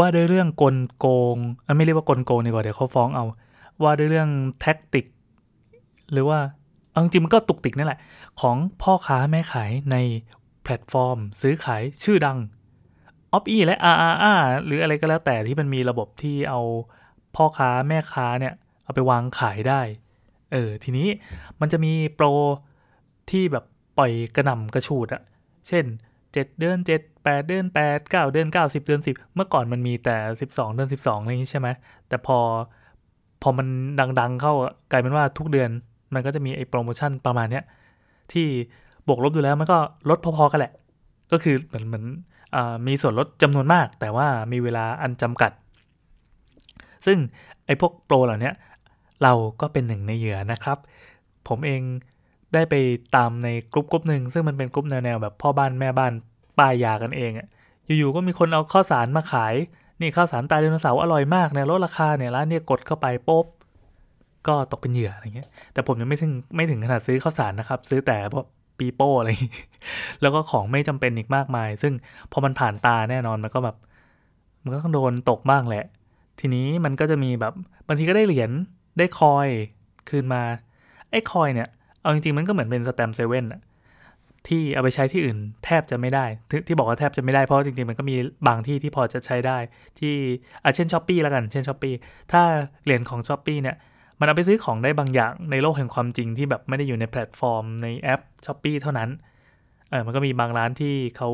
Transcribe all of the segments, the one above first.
ว่าด้วยเรื่องกลโกงไม่เรียกว่ากลโกงดีกว่าเดี๋ยวเขาฟ้องเอา ว่าด้วยเรื่อง tactic หรือว่าเอาจริงมันก็ตุกติกนั่นแหละ ของพ่อค้าแม่ขายในแพลตฟอร์ม ซื้อขายชื่อดัง o p e และ RRR หรืออะไรก็แล้วแต่ที่มันมีระบบที่เอาพ่อค้าแม่ค้าเนี่ย เอาไปวางขายได้ เออ ทีนี้มันจะมีโปรที่แบบปล่อยกระหน่ำกระชูดอะเช่น 7 เดือน 7 8 เดือน 8 9 เดือน 9 10 เดือน 10 เมื่อก่อนมันมีแต่ 12 เดือน 12อะไรอย่างนี้ใช่ไหมแต่พอพอมันดังๆ เข้ากลายเป็นว่าทุกเดือนมันก็จะมีไอ้โปรโมชั่นประมาณเนี้ยที่บวกลบดูแล้วมันก็ลดพอๆกันแหละ ก็คือเหมือนเหมือนมีส่วนลดจำนวนมาก แต่ว่ามีเวลาอันจำกัด ซึ่งไอ้พวกโปรเหล่านี้เราก็เป็นหนึ่งในเหยื่อนะครับ ผมเองได้ไปตามในกลุ่มกลุ่มหนึ่งซึ่งมันเป็นกลุ่มแนวๆแบบพ่อบ้านแม่บ้าน ป้ายยากันเองอะอยู่ๆก็มีคนเอาข้าวสารมาขาย นี่ข้าวสารตาไดโนเสาร์อร่อยมากเนี่ยลดราคาเนี่ยร้านเนี่ยกดเข้าไปปุ๊บก็ตกเป็นเหยื่ออะไรเงี้ย แต่ผมยังไม่ถึงไม่ถึงขนาดซื้อข้าวสารนะครับ ซื้อแต่พวกปีโป้อะไรแล้วก็ของไม่จำเป็นอีกมากมาย ซึ่งพอมันผ่านตาแน่นอนมันก็แบบ มันก็ต้องโดนตกบ้างแหละ ทีนี้มันก็จะมีแบบบางทีก็ได้เหรียญได้ coin คืนมา ไอ้ coin เนี่ย เอาจริงๆมันก็เหมือนเป็นแสตมป์เซเว่นอะ ที่เอาไปใช้ที่อื่นแทบจะไม่ได้ ที่บอกว่าแทบจะไม่ได้เพราะจริงๆ มันก็มีบางที่ที่พอจะใช้ได้ ที่อาเช่นช้อปปี้แล้วกัน เช่นช้อปปี้ถ้าเหรียญของช้อปปี้เนี่ย มันเอาไปซื้อของได้บางอย่างในโลกแห่งความจริงที่แบบไม่ได้อยู่ในแพลตฟอร์มในแอป s h o p e e เท่านั้น เออมันก็มีบางร้านที่เขา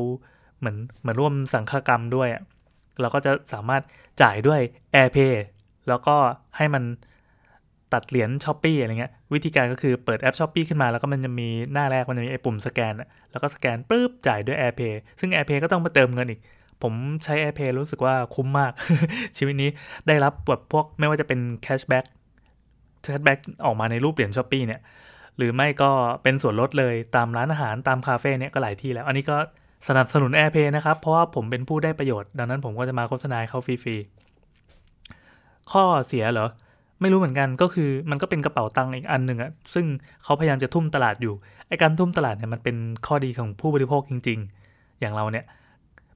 เหมือนเหมือนร่วมสังฆกรรมด้วย เราก็จะสามารถจ่ายด้วย AirPay แล้วก็ให้มัน ตัดเหรียญช้อปปี้อะไรเงี้ยวิธีการก็คือเปิดแอปช้อปปี้ขึ้นมาแล้วก็มันจะมีหน้าแรกมันจะมีไอ้ปุ่มสแกนแล้วก็สแกนปุ๊บจ่ายด้วย AirPay ซึ่ง AirPay ก็ต้องมาเติมเงินอีก ผมใช้ AirPay รู้สึกว่าคุ้มมาก ชีวิตนี้ได้รับแบบพวกไม่ว่าจะเป็น cashback cashback ออกมาในรูปเหรียญช้อปปี้เนี่ยหรือไม่ก็เป็นส่วนลดเลยตามร้านอาหารตามคาเฟ่เนี่ยก็หลายที่แล้ว อันนี้ก็สนับสนุน AirPay นะครับ เพราะว่าผมเป็นผู้ได้ประโยชน์ ดังนั้นผมก็จะมาโฆษณาเขาฟรีๆข้อเสียเหรอ ไม่รู้เหมือนกันก็คือมันก็เป็นกระเป๋าตังค์อีกอันหนึ่งอะซึ่งเขาพยายามจะทุ่มตลาดอยู่ไอการทุ่มตลาดเนี่ยมันเป็นข้อดีของผู้บริโภคจริง ๆ อย่างเราเนี่ย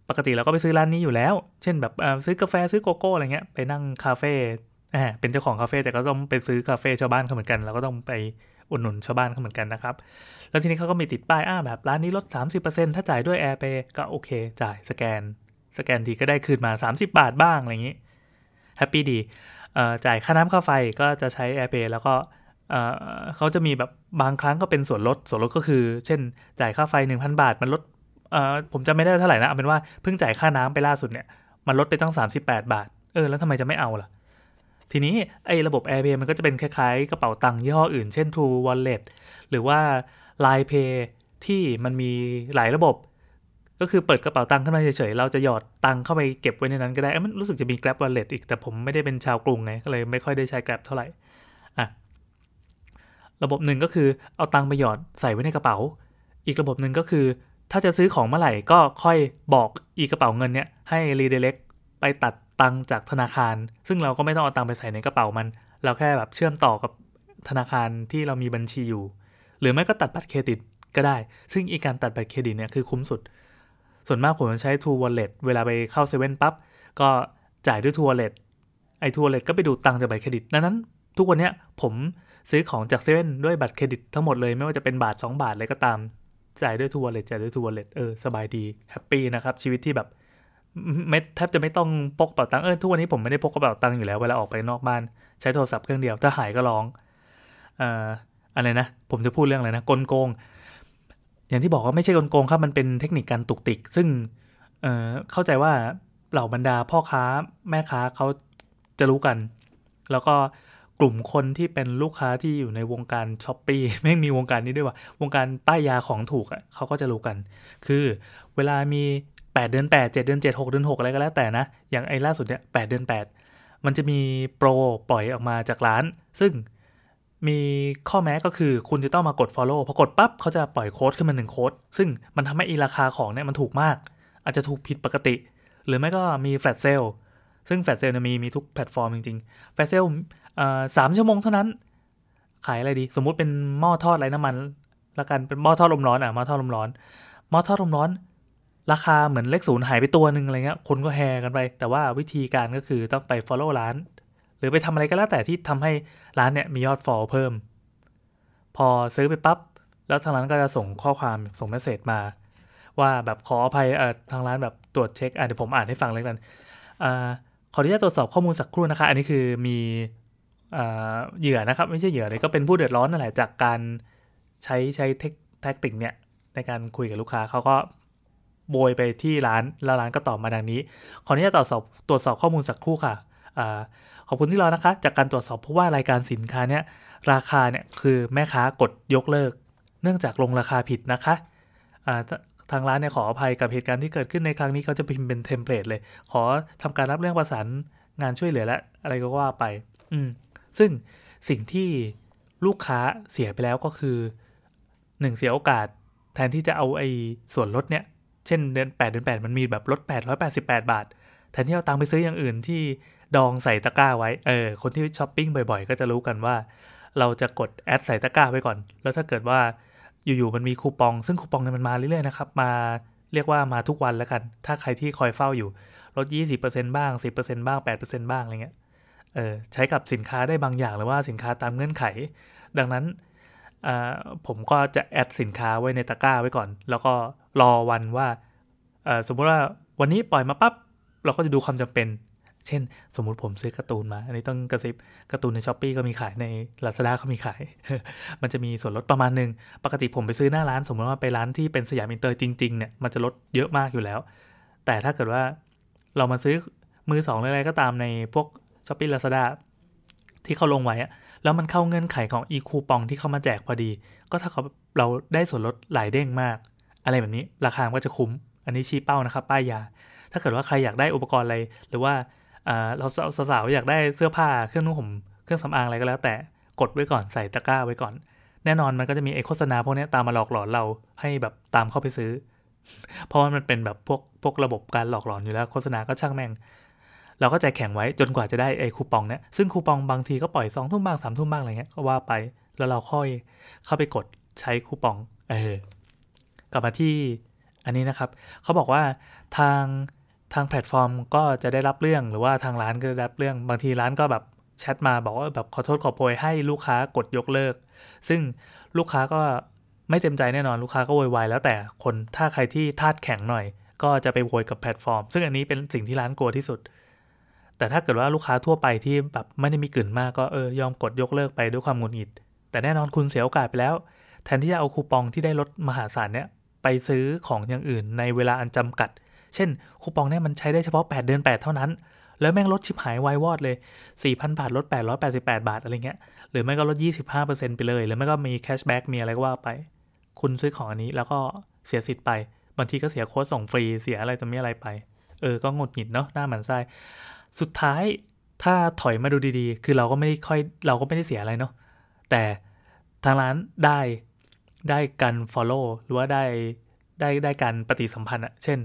ปกติเราก็ไปซื้อร้านนี้อยู่แล้ว เช่นแบบซื้อกาแฟซื้อโกโก้อะไรเงี้ยไปนั่งคาเฟ่เป็นเจ้าของคาเฟ่แต่ก็ต้องไปซื้อคาเฟ่ชาวบ้านเขาเหมือนกันเราก็ต้องไปอุดหนุนชาวบ้านเขาเหมือนกันนะครับ แล้วทีนี้เขาก็มีติดป้ายอ้าแบบร้านนี้ลด 30%ถ้าจ่ายด้วย AirPay ก็โอเค จ่ายสแกน สแกนทีก็ได้คืนมา 30 บาทบ้างอะไรอย่างนี้แฮปปี้ดี จ่ายค่าน้ำค่าไฟก็จะใช้ AirPay แล้วก็เขาจะมีแบบบางครั้งก็เป็นส่วนลด ส่วนลดก็คือ เช่น จ่ายค่าไฟ 1,000 บาท มันลดผมจะไม่ได้เท่าไหร่นะเอาเป็นว่าเพิ่งจ่ายค่าน้ำไปล่าสุดเนี่ย มันลดไปตั้ง 38 บาท เออ แล้วทำไมจะไม่เอาล่ะ ทีนี้ไอ้ระบบ AirPay มันก็จะเป็นคล้ายๆ กระเป๋าตังค์ยี่ห้ออื่น เช่น True Wallet หรือว่า Line Pay ที่มันมีหลายระบบ ก็คือเปิดกระเป๋าตังค์ขึ้นมาเฉยๆ เราจะหยอดตังค์เข้าไปเก็บไว้ในนั้นก็ได้มันรู้สึกจะมี Grab Wallet อีก แต่ผมไม่ได้เป็นชาวกรุงไง ก็เลยไม่ค่อยได้ใช้ Grab เท่าไหร่ อะ ระบบหนึ่งก็คือเอาตังค์ไปหยอดใส่ไว้ในกระเป๋า อีกระบบหนึ่งก็คือ ถ้าจะซื้อของเมื่อไหร่ก็ค่อยบอกอีกระเป๋าเงินเนี้ยให้ redirect ไปตัดตังค์จากธนาคาร ซึ่งเราก็ไม่ต้องเอาตังค์ไปใส่ในกระเป๋ามัน เราแค่แบบเชื่อมต่อกับธนาคารที่เรามีบัญชีอยู่ หรือไม่ก็ตัดบัตรเครดิตก็ได้ ซึ่งอีการตัดบัตรเครดิตเนี่ยคือคุ้มสุด ส่วนมากผมใช้ True Wallet เวลาไปเข้าเซเว่นปั๊บ ก็จ่ายด้วย True Wallet ไอ้ True Wallet ก็ไปดูตังจากบัตรเครดิตดังนั้น ทุกวันนี้ผมซื้อของจากเซเว่นด้วยบัตรเครดิตทั้งหมดเลยไม่ว่าจะเป็นบาท 2 บาทอะไรก็ตามจ่ายด้วย True Wallet จ่ายด้วย True Wallet เออสบายดี happy นะครับชีวิตที่แบบไม่แทบจะไม่ต้องพกกระเป๋าตังค์เออทุกวันนี้ผมไม่ได้พกกระเป๋าตังค์อยู่แล้วเวลาออกไปนอกบ้าน ใช้โทรศัพท์เครื่องเดียวถ้าหายก็ร้องอ่าอะไรนะ ผมจะพูดเรื่องอะไรนะกลโกง อย่างที่บอกว่าไม่ใช่กลโกงครับมันเป็นเทคนิคการตุกติก ซึ่งเเข้าใจว่าเหล่าบรรดาพ่อค้าแม่ค้าเขาจะรู้กัน แล้วก็กลุ่มคนที่เป็นลูกค้าที่อยู่ในวงการช้อปปี้ไม่มีวงการนี้ด้วยว่าวงการป้ายยาของถูกอะเขาก็จะรู้กัน คือเวลามี 8 เดือน 8 7 เดือน 7 6 เดือน 6 อะไรก็แล้วแต่นะ อย่างไอ้ล่าสุดเนี่ย8เดือน 8 มันจะมีโปรปล่อยออกมาจากร้าน ซึ่ง มีข้อแม้ก็คือคุณจะต้องมากด follow พอกดปั๊บเขาจะปล่อยโค้ดขึ้นมาหนึ่งโค้ดซึ่งมันทำให้อีราคาของเนี่ยมันถูกมาก อาจจะถูกผิดปกติ หรือไม่ก็มี flash sale ซึ่ง flash sale มีมีทุกแพลตฟอร์มจริงๆ flash sale สามชั่วโมงเท่านั้น ขายอะไรดี สมมุติเป็นหม้อทอดไร้น้ำมันละกันเป็นหม้อทอดลมร้อนอะหม้อทอดลมร้อนหม้อทอดลมร้อน ราคาเหมือนเลขศูนย์หายไปตัวหนึ่งอะไรเงี้ยคนก็แฮกันไป แต่ว่าวิธีการก็คือต้องไป follow ร้าน หรือไปทำอะไรก็แล้วแต่ที่ทำให้ร้านเนี่ยมียอด follow เพิ่ม พอซื้อไปปับ๊บแล้วทางร้านก็จะส่งข้อความส่งเมสเซจมา ว่าแบบขออภัยเอ่อทางร้านแบบตรวจเช็คอะเดี๋ยวผมอ่านให้ฟังเลยกันอ่าขออนุญาตตรวจสอบข้อมูลสักครู่นะคะ อันนี้คือมีเหยื่อนะครับ ไม่ใช่เหยื่อเลยก็เป็นผู้เดือดร้อนนั่นแหละจากการใช้ใช้เทค tactic เนี่ยในการคุยกับลูกค้าเขาก็โบ้ยไปที่ร้านแล้วร้านก็ตอบมาดังนี้ ขออนุญาตตรวจสอบตรวจสอบข้อมูลสักครู่ค่ะ ขอบคุณที่รอนะคะ จากการตรวจสอบพบว่ารายการสินค้าเนี่ยราคาเนี่ยคือแม่ค้ากดยกเลิก เนื่องจากลงราคาผิดนะคะทางร้านเนี่ยขออภัยกับเหตุการณ์ที่เกิดขึ้นในครั้งนี้เขาจะพิมพ์เป็น template เลย ขอทำการรับเรื่องประสานงานช่วยเหลือและอะไรก็ว่าไป อืมซึ่งสิ่งที่ลูกค้าเสียไปแล้วก็คือหนึ่งเสียโอกาสแทนที่จะเอาไอ้ส่วนลดเนี่ย เช่นเดือน8เดือน8 มันมีแบบลด 888 บาท แทนที่เอาตังไปซื้ออย่างอื่นที่ดองใส่ตะกร้าไว้ เออ คนที่ช้อปปิ้งบ่อยๆ ก็จะรู้กันว่า เราจะกดแอดใส่ตะกร้าไว้ก่อน แล้วถ้าเกิดว่าอยู่ๆมันมีคูปอง ซึ่งคูปองเนี่ยมันมาเรื่อยๆนะครับ มาเรียกว่ามาทุกวันแล้วกัน ถ้าใครที่คอยเฝ้าอยู่ ลด 20%บ้าง 10%บ้าง 8%บ้างอะไรเงี้ย เออ ใช้กับสินค้าได้บางอย่างหรือว่าสินค้าตามเงื่อนไข ดังนั้นผมก็จะแอดสินค้าไว้ในตะกร้าไว้ก่อน แล้วก็รอวันว่า สมมุติว่าวันนี้ปล่อยมาปับ๊บ เราก็จะดูความจำเป็น เช่น สมมุติผมซื้อการ์ตูนมา อันนี้ต้องกระซิบการ์ตูนในช้อปปีก็มีขายใน Lazada ก็มีขาย มันจะมีส่วนลดประมาณหนึ่งปกติผมไปซื้อหน้าร้าน สมมติว่าไปร้านที่เป็นสยามอินเตอร์จริงๆเนี่ยมันจะลดเยอะมากอยู่แล้ว แต่ถ้าเกิดว่าเรามาซื้อมือสองอะไรก็ตามในพวกช้อปปี้ลาซาด้าที่เขาลงไว้แล้วมันเข้าเงื่อนไขของอีคูปองที่เขามาแจกพอดี ก็ถ้าเขาเราได้ส่วนลดหลายเด้งมาก อะไรแบบนี้ราคาก็จะคุ้ม อันนี้ชี้เป้านะครับ ป้ายยา ถ้าเกิดว่าใครอยากได้อุปกรณ์อะไร หรือว่าเราสาวๆอยากได้เสื้อผ้าเครื่องนุ่งห่มเครื่องสำอางอะไรก็แล้ว แต่กดไว้ก่อนใส่ตะกร้าไว้ก่อน แน่นอนมันก็จะมีไอโฆษณาพวกนี้ตามมาหลอกหลอนเราให้แบบตามเข้าไปซื้อ เพราะว่ามันเป็นแบบพวกพวกระบบการหลอกหลอนอยู่แล้ว โฆษณาก็ช่างแม่ง เราก็ใจแข็งไว้จนกว่าจะได้ไอ้คูปองเนี่ยซึ่งคูปองบางทีก็ปล่อยสองทุ่มบ้างสามทุ่มบ้างอะไรเงี้ยก็ว่าไปแล้วเราค่อยเข้าไปกดใช้คูปองเออกลับมาที่อันนี้นะครับ เขาบอกว่าทาง ทางแพลตฟอร์มก็จะได้รับเรื่องหรือว่าทางร้านก็ได้รับเรื่อง บางทีร้านก็แบบแชทมาบอกว่าแบบขอโทษขอโพยให้ลูกค้ากดยกเลิก ซึ่งลูกค้าก็ไม่เต็มใจแน่นอนลูกค้าก็โวยวายแล้วแต่คนถ้าใครที่ธาตุแข็งหน่อย ก็จะไปโวยกับแพลตฟอร์ม ซึ่งอันนี้เป็นสิ่งที่ร้านกลัวที่สุด แต่ถ้าเกิดว่าลูกค้าทั่วไปที่แบบไม่ได้มีกลิ่นมากก็เออยอมกดยกเลิกไปด้วยความหงุดหงิด แต่แน่นอนคุณเสียโอกาสไปแล้ว แทนที่จะเอาคูปองที่ได้ลดมหาศาลเนี่ยไปซื้อของอย่างอื่นในเวลาอันจำกัด เช่น คูปองเนี่ยมันใช้ได้เฉพาะ 8 เดือน 8 เท่านั้น แล้วแม่งลดชิบหายวายวอดเลย 4,000 บาทลด 888 บาทอะไรเงี้ย หรือไม่ก็ลด 25%ไปเลย หรือไม่ก็มี cashback มีอะไรก็ว่าไป คุณซื้อของอันนี้แล้วก็เสียสิทธิ์ไปบางทีก็เสียโค้ดส่งฟรีเสียอะไรตัวนี้อะไรไป เออก็หงุดหงิดเนาะน่าหมั่นไส้สุดท้ายถ้าถอยมาดูดีๆ คือเราก็ไม่ได้ค่อยเราก็ไม่ได้เสียอะไรเนาะแต่ทางร้านได้ได้การ follow หรือว่าได้ได้ได้การปฏิสัมพันธ์อะเช่น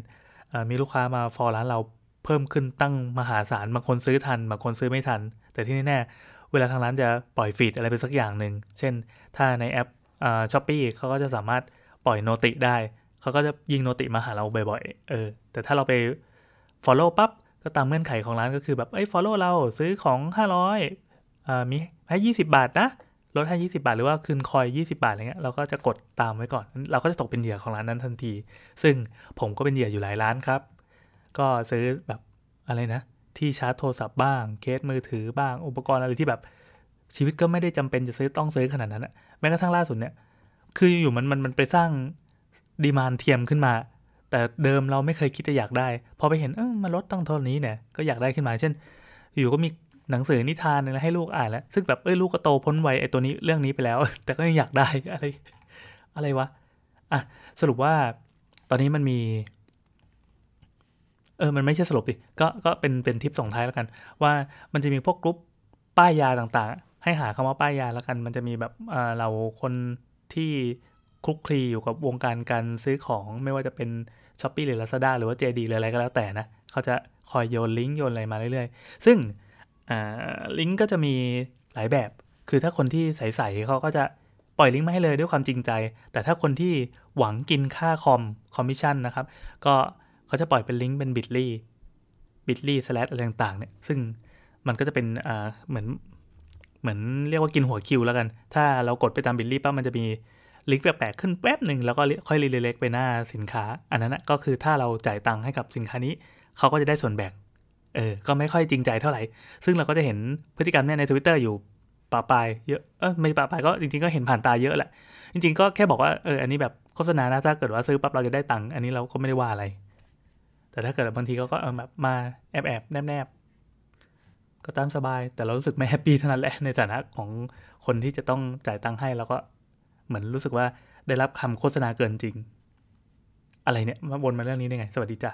มีลูกค้ามา follow ร้านเราเพิ่มขึ้นตั้งมหาศาลบางคนซื้อทันบางคนซื้อไม่ทัน แต่ที่แน่ๆเวลาทางร้านจะปล่อย feed อะไรไปสักอย่างหนึ่งเช่น ถ้าในแอป Shopee เขาก็จะสามารถปล่อย noti ได้เขาก็จะยิง noti มาหาเราบ่อยๆเออแต่ถ้าเราไป follow ปั๊บก็ตามเงื่อนไขของร้านก็คือแบบเอ้ย follow เราซื้อของ 500อ่ามีให้ 20 บาทนะ ลดให้ 20 บาท หรือว่าคืนคอย 20 บาทอะไรเงี้ยเราก็จะกดตามไว้ก่อน เราก็จะตกเป็นเหยื่อของร้านนั้นทันที ซึ่งผมก็เป็นเหยื่ออยู่หลายร้านครับ ก็ซื้อแบบอะไรนะ ที่ชาร์จโทรศัพท์บ้างเคสมือถือบ้างอุปกรณ์อะไรที่แบบชีวิตก็ไม่ได้จำเป็นจะซื้อต้องซื้อขนาดนั้นอะแม้กระทั่งล่าสุดเนี่ย คืออยู่มันมันมันไปสร้างดีมานเทียมขึ้นมา แต่เดิมเราไม่เคยคิดจะอยากได้ พอไปเห็นเออมาลดตั้งเท่านี้เนี่ยก็อยากได้ขึ้นมา เช่น อยู่ก็มี หนังสือนิทานอะไรให้ลูกอ่านแล้ว ซึ่งแบบเอ้ยลูกก็โตพ้นวัยไอ้ตัวนี้เรื่องนี้ไปแล้ว แต่ก็ยังอยากได้อะไร อะไรวะอะสรุปว่าตอนนี้มันมี เออมันไม่ใช่สรุปดิก็ก็เป็นเป็นทิปส่งท้ายแล้วกัน ว่ามันจะมีพวกกรุ๊ปป้ายยาต่างๆ ให้หาคำว่าป้ายยาแล้วกัน มันจะมีแบบเราคนที่คลุกคลีอยู่กับวงการการซื้อของไม่ว่าจะเป็น Shopee หรือ Lazada หรือว่า JD หรืออะไรก็แล้วแต่นะ เขาจะคอยโยนลิงก์โยนอะไรมาเรื่อยๆ ซึ่ง ลิงก์ก็จะมีหลายแบบ คือถ้าคนที่ใสๆเขาก็จะปล่อยลิงก์มาให้เลยด้วยความจริงใจ แต่ถ้าคนที่หวังกินค่าคอมคอมมิชชั่นนะครับ ก็เขาจะปล่อยเป็นลิงก์เป็น bit.ly bit.ly slash อะไรต่างๆเนี่ย ซึ่งมันก็จะเป็นเหมือนเหมือนเรียกว่ากินหัวคิวแล้วกัน ถ้าเรากดไปตาม bit.ly ปั๊บมันจะมีลิงก์แปลกๆขึ้นแป๊บหนึ่งแล้วก็ค่อยรีเลกไปหน้าสินค้า อันนั้นนะก็คือถ้าเราจ่ายตังค์ให้กับสินค้านี้ เขาก็จะได้ส่วนแบ่ง เออ ก็ไม่ค่อยจริงใจเท่าไหร่ ซึ่งเราก็จะเห็นพฤติกรรมเนี่ยใน Twitter อยู่ปะปายเยอะ เออไม่ปะปายก็จริงๆก็เห็นผ่านตาเยอะแหละ จริง ๆ ก็แค่บอกว่าเอออันนี้แบบโฆษณานะถ้าเกิดว่าซื้อปั๊บเราจะได้ตังค์อันนี้เราก็ไม่ได้ว่าอะไร แต่ถ้าเกิดบางทีเขาก็เออแบบมาแอบแอบๆแนบก็ตามสบาย แต่เรารู้สึกไม่แฮปปี้เท่านั้นแหละในฐานะของคนที่จะต้องจ่ายตังค์ให้เราก็เหมือนรู้สึกว่าได้รับคำโฆษณาเกินจริง อะไรเนี่ยมาวนมาเรื่องนี้ได้ไง สวัสดีจ้ะ